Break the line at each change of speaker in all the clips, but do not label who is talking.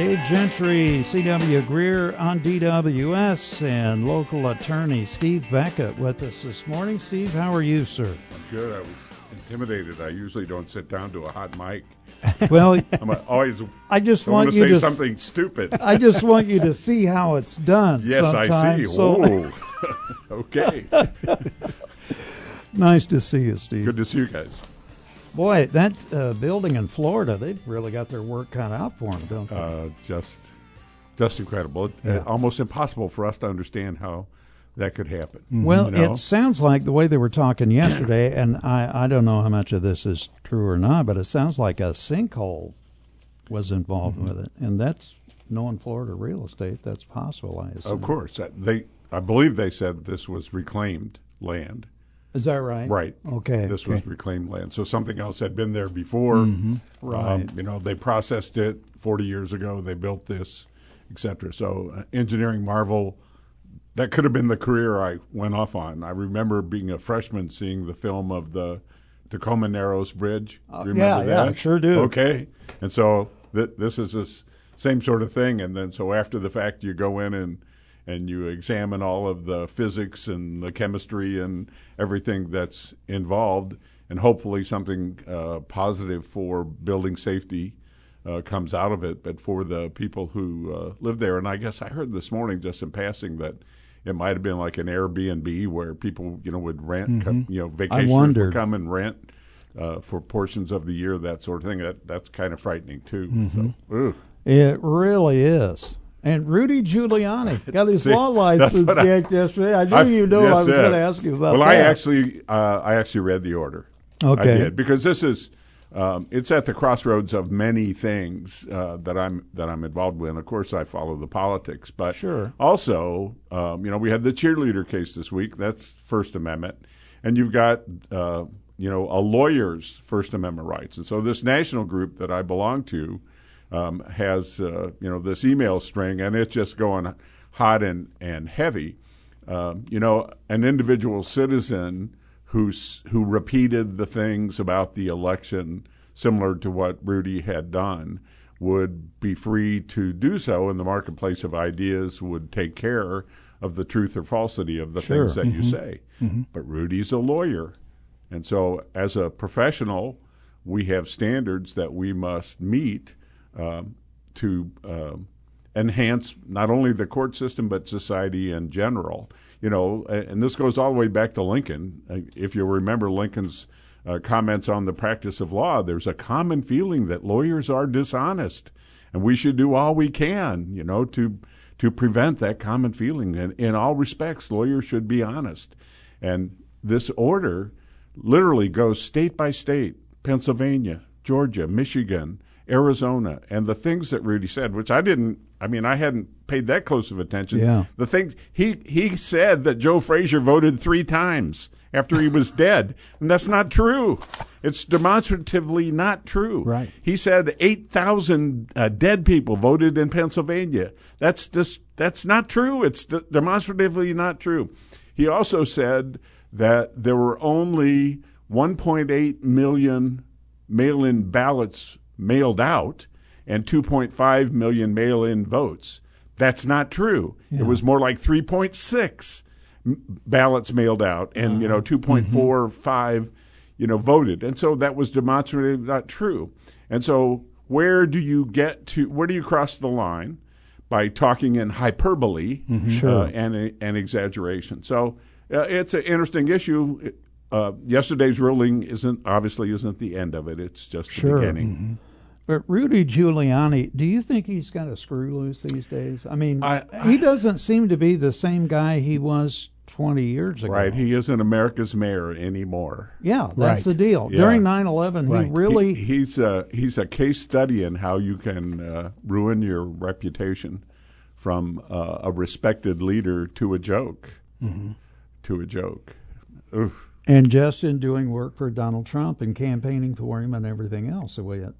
Dave Gentry, C.W. Greer on DWS, and local attorney Steve Beckett with us this morning. Steve, how are you, sir?
I'm good. I was intimidated. I usually don't sit down to a hot mic.
Well,
I'm always.
I just
want
you
say
to.
something stupid.
I just want you to see how it's done.
yes, I see.
sometimes. So
Whoa. okay.
nice to see you, Steve.
Good to see you guys.
Boy, that uh, building in Florida, they've really got their work cut out for them, don't they?
Uh, just, just incredible. It-
Yeah.
almost impossible for us to understand how that could happen.
Well,
you know?
it sounds like the way they were talking yesterday, and I, I don't know how much of this is true or not, but it sounds like a sinkhole was involved
Mm-hmm.
with it, and that's knowing Florida real estate. That's possible. I assume.
Of course, they. I believe they said this was reclaimed land.
Is that right?
Right.
Okay.
This
okay.
was reclaimed land. So something else had been there before.
Mm-hmm. Right.
Um, you know, they processed it 40 years ago. They built this, et cetera. So uh, engineering marvel. That could have been the career I went off on. I remember being a freshman seeing the film of the Tacoma Narrows Bridge.
Uh,
Do you remember
yeah, yeah,
that?
sure do.
Okay. And so th- this is this same sort of thing. And then so after the fact, you go in and and you examine all of the physics and the chemistry and everything that's involved, and hopefully something uh, positive for building safety uh, comes out of it. But for the people who uh, live there, and I guess I heard this morning just in passing that it might have been like an Airbnb where people you know would rent, come, you know, vacationers would come and rent. Uh, for portions of the year, that sort of thing. That that's kind of frightening too.
Mm-hmm.
So.
It really is. And Rudy Giuliani got his
See,
law license yesterday. I knew
I've-
you knew
yes,
I was going to ask you about
well,
that.
I actually, uh, I actually read the order.
Okay.
I did because this is, um, it's at the crossroads of many things uh, that I'm that I'm involved with. And of course, I follow the politics, but
Sure.
also, um, you know, we had the cheerleader case this week. That's First Amendment, and you've got. Uh, you know, a lawyer's First Amendment rights, and so this national group that I belong to um, has, uh, you know, this email string, and it's just going hot and and heavy um, you know, an individual citizen who's who repeated the things about the election similar to what Rudy had done would be free to do so, and the marketplace of ideas would take care of the truth or falsity of the
Sure.
things that you say. But Rudy's a lawyer, and so as a professional, we have standards that we must meet um, to um, enhance not only the court system but society in general. You know, and this goes all the way back to Lincoln. Uh, If you remember Lincoln's uh, comments on the practice of law, there's a common feeling that lawyers are dishonest, and we should do all we can, you know, to to prevent that common feeling. And in all respects, lawyers should be honest. And this order literally goes state by state Pennsylvania, Georgia, Michigan, Arizona, and the things that Rudy said, which I didn't, I mean, I hadn't paid that close of attention.
Yeah.
The things he, he said that Joe Frazier voted three times after he was dead, and that's not true. It's demonstratively not true.
Right.
He said 8,000 uh, dead people voted in Pennsylvania. That's just, that's not true. It's de- demonstratively not true. He also said that there were only 1.8 million mail-in ballots mailed out and 2.5 million mail-in votes. That's not true. It was more like 3.6 m- ballots mailed out and you know 2.45 you know voted. And so that was demonstratively not true. And so where do you get to where do you cross the line by talking in hyperbole
Sure.
uh, and and exaggeration. So uh, it's an interesting issue. Uh, yesterday's ruling isn't obviously isn't the end of it. It's just
Sure.
the beginning.
But Rudy Giuliani, do you think he's got a screw loose these days? I mean,
I-
he doesn't seem to be the same guy he was 20 years ago.
Right? He isn't America's mayor anymore.
Yeah, that's
Right.
the deal.
Yeah.
During 9/11,
Right.
he
He-
really
He, he's a he's a case study in how you can uh, ruin your reputation from uh, a respected leader to a joke. To a joke. Oof.
and just in doing work for Donald Trump and campaigning for him and everything else, the way it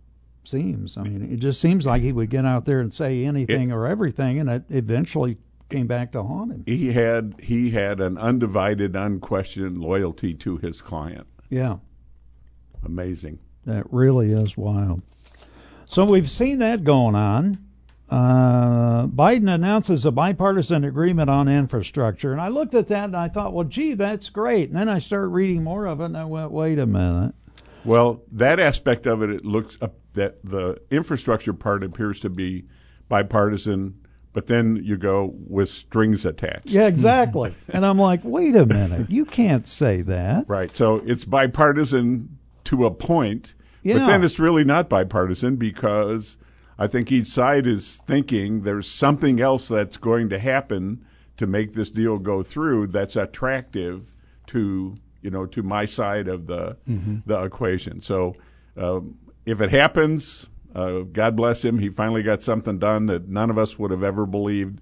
seems. I mean, it just seems like he would get out there and say anything or everything, and it eventually came back to haunt him.
He had he had an undivided, unquestioned loyalty to his client.
Yeah,
Amazing.
that really is wild. So we've seen that going on. Uh, Biden announces a bipartisan agreement on infrastructure. And I looked at that and I thought, well, gee, that's great. And then I started reading more of it and I went, wait a minute.
Well, that aspect of it, it looks up that the infrastructure part appears to be bipartisan, but then you go with strings attached.
Yeah, exactly. and I'm like, wait a minute, you can't say that.
Right. So it's bipartisan to a point,
Yeah.
but then it's really not bipartisan because I think each side is thinking there's something else that's going to happen to make this deal go through that's attractive to you know to my side of the the equation. So um, if it happens, uh, God bless him. He finally got something done that none of us would have ever believed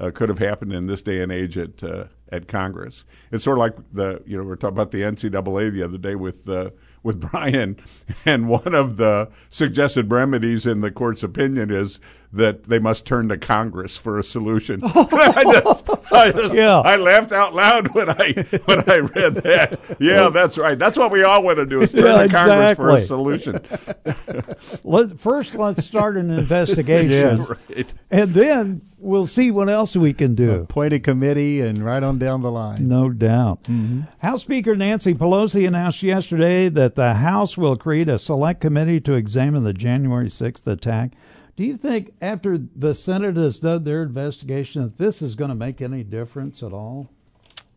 uh, could have happened in this day and age at uh, at Congress. It's sort of like the you know we are talking about the NCAA the other day with uh, with Brian, and one of the suggested remedies in the court's opinion is that they must turn to Congress for a solution. I just, I just,
Yeah.
I laughed out loud when I when I read that. Yeah, that's right. That's what we all want to do is turn
Yeah,
to Congress for a solution.
Let, first, let's start an investigation.
Yes.
Right.
And then we'll see what else we can do.
Appoint a committee and right on down the line.
No doubt.
Mm-hmm.
House Speaker Nancy Pelosi announced yesterday that the House will create a select committee to examine the January 6th attack. Do you think after the Senate has done their investigation that this is going to make any difference at all?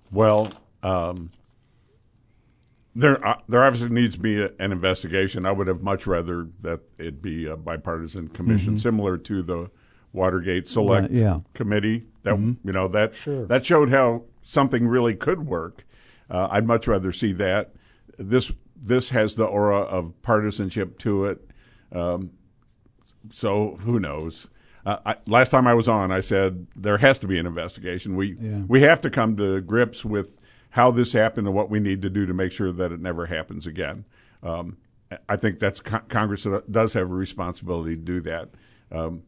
Well, um, there uh, there obviously needs to be a, an investigation. I would have much rather that it be a bipartisan commission, similar to the Watergate Select
Right, yeah.
Committee. That you know that
Sure.
that showed how something really could work. Uh, I'd much rather see that. This this has the aura of partisanship to it. Um, so who knows? Uh, I, last time I was on, I said there has to be an investigation. We
Yeah.
we have to come to grips with how this happened and what we need to do to make sure that it never happens again. Um, I think that's con- Congress does have a responsibility to do that. Um,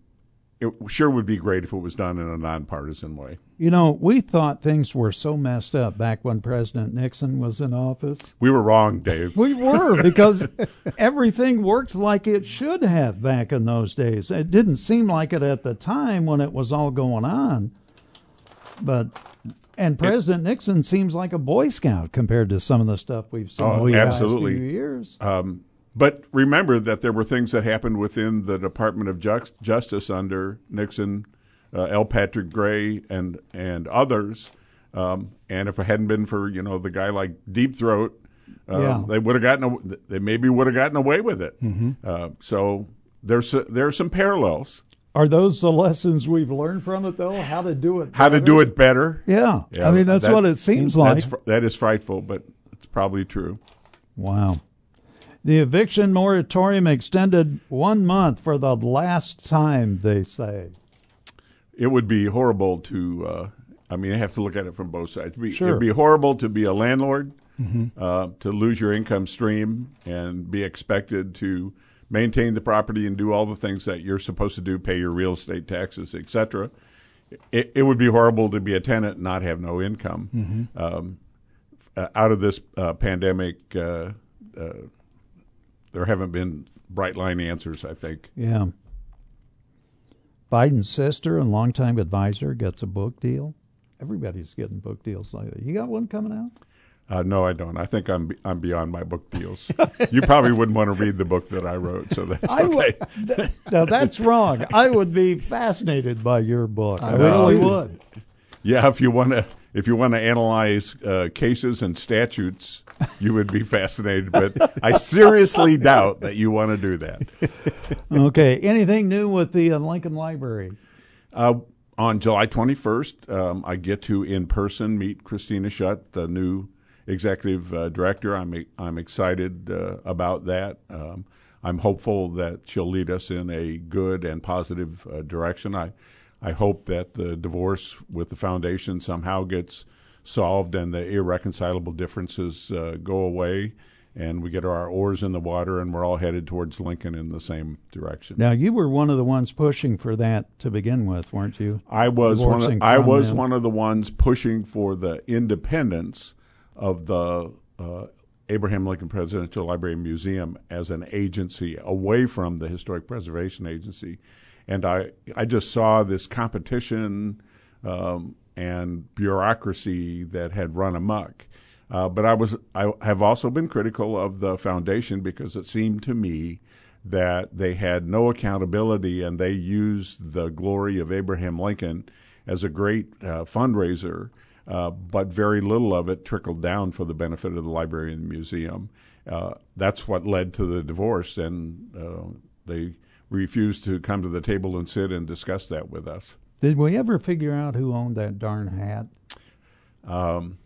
it sure would be great if it was done in a nonpartisan way.
You know, we thought things were so messed up back when President Nixon was in office.
We were wrong, Dave.
We were because everything worked like it should have back in those days. It didn't seem like it at the time when it was all going on. But and President Nixon seems like a Boy Scout compared to some of the stuff we've seen
Oh,
in the
absolutely.
last few years.
Um, but remember that there were things that happened within the Department of Justice under Nixon, uh, L. Patrick Gray, and and others. Um, and if it hadn't been for you know the guy like Deep Throat, uh,
Yeah.
they would have gotten aw- they maybe would have gotten away with it. Uh, so there's there are some parallels.
Are those the lessons we've learned from it, though? How to do it?
How to
better?
do it better?
Yeah,
Yeah,
I mean that's
that-
what it seems like.
That's that is frightful, but it's probably true.
Wow. The eviction moratorium extended one month for the last time, they say.
it would be horrible to. Uh, I mean, I have to look at it from both sides. It'd be,
Sure.
it'd be horrible to be a landlord, uh, to lose your income stream, and be expected to maintain the property and do all the things that you're supposed to do, pay your real estate taxes, etc. It, it would be horrible to be a tenant and not have no income. Um, uh, out of this uh, pandemic, uh, uh, there haven't been bright line answers. I think.
Yeah. Biden's sister and longtime advisor gets a book deal. Everybody's getting book deals like that. You got one coming out?
Uh, no, I don't. I think I'm I'm beyond my book deals. you probably wouldn't want to read the book that I wrote, so that's
I
okay.
would. th- now that's wrong. I would be fascinated by your book. I,
I
really
would.
Yeah, if you want to if you want to analyze uh, cases and statutes, you would be fascinated. But I seriously doubt that you want to do that.
Okay. Anything new with the uh, Lincoln Library?
Uh, on July 21st, um, I get to in person meet Christina Shutt, the new executive uh, director. I'm I'm excited uh, about that. Um, I'm hopeful that she'll lead us in a good and positive uh, direction. I I hope that the divorce with the foundation somehow gets solved and the irreconcilable differences uh, go away. And we get our oars in the water, and we're all headed towards Lincoln in the same direction.
Now you were one of the ones pushing for that to begin with, weren't you?
I was one. Of, I was
them.
one of the ones pushing for the independence of the uh, Abraham Lincoln Presidential Library and Museum as an agency away from the Historic Preservation Agency, and I I just saw this competition um, and bureaucracy that had run amok. Uh, but I was I have also been critical of the foundation because it seemed to me that they had no accountability and they used the glory of Abraham Lincoln as a great uh, fundraiser, uh, but very little of it trickled down for the benefit of the library and the museum. Uh, that's what led to the divorce, and uh, they refused to come to the table and sit and discuss that with us.
Did we ever figure out who owned that darn hat?
Um,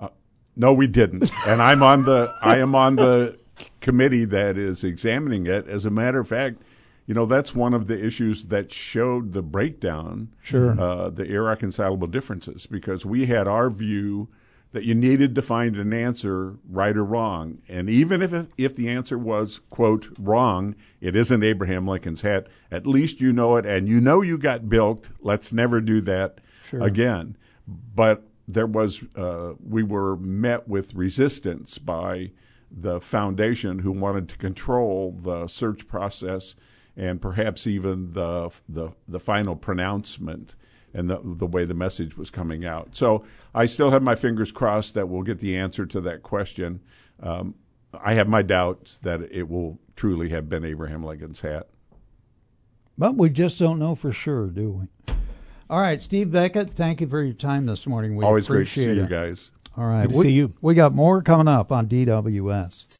uh, no, we didn't. and I'm on the I am on the committee that is examining it. As a matter of fact, you know that's one of the issues that showed the breakdown,
sure,
uh, the irreconcilable differences, because we had our view that you needed to find an answer, right or wrong, and even if if the answer was quote wrong, it isn't Abraham Lincoln's hat. At least you know it, and you know you got bilked. Let's never do that
sure.
again. But there was uh, we were met with resistance by the foundation who wanted to control the search process and perhaps even the the, the final pronouncement and the, the way the message was coming out. So I still have my fingers crossed that we'll get the answer to that question. Um, I have my doubts that it will truly have been Abraham Lincoln's hat.
But we just don't know for sure, do we? All right, Steve Beckett, thank you for your time this morning. We
Always great to see
it.
you guys.
All right.
Good to
we,
see you.
We got more coming up on DWS.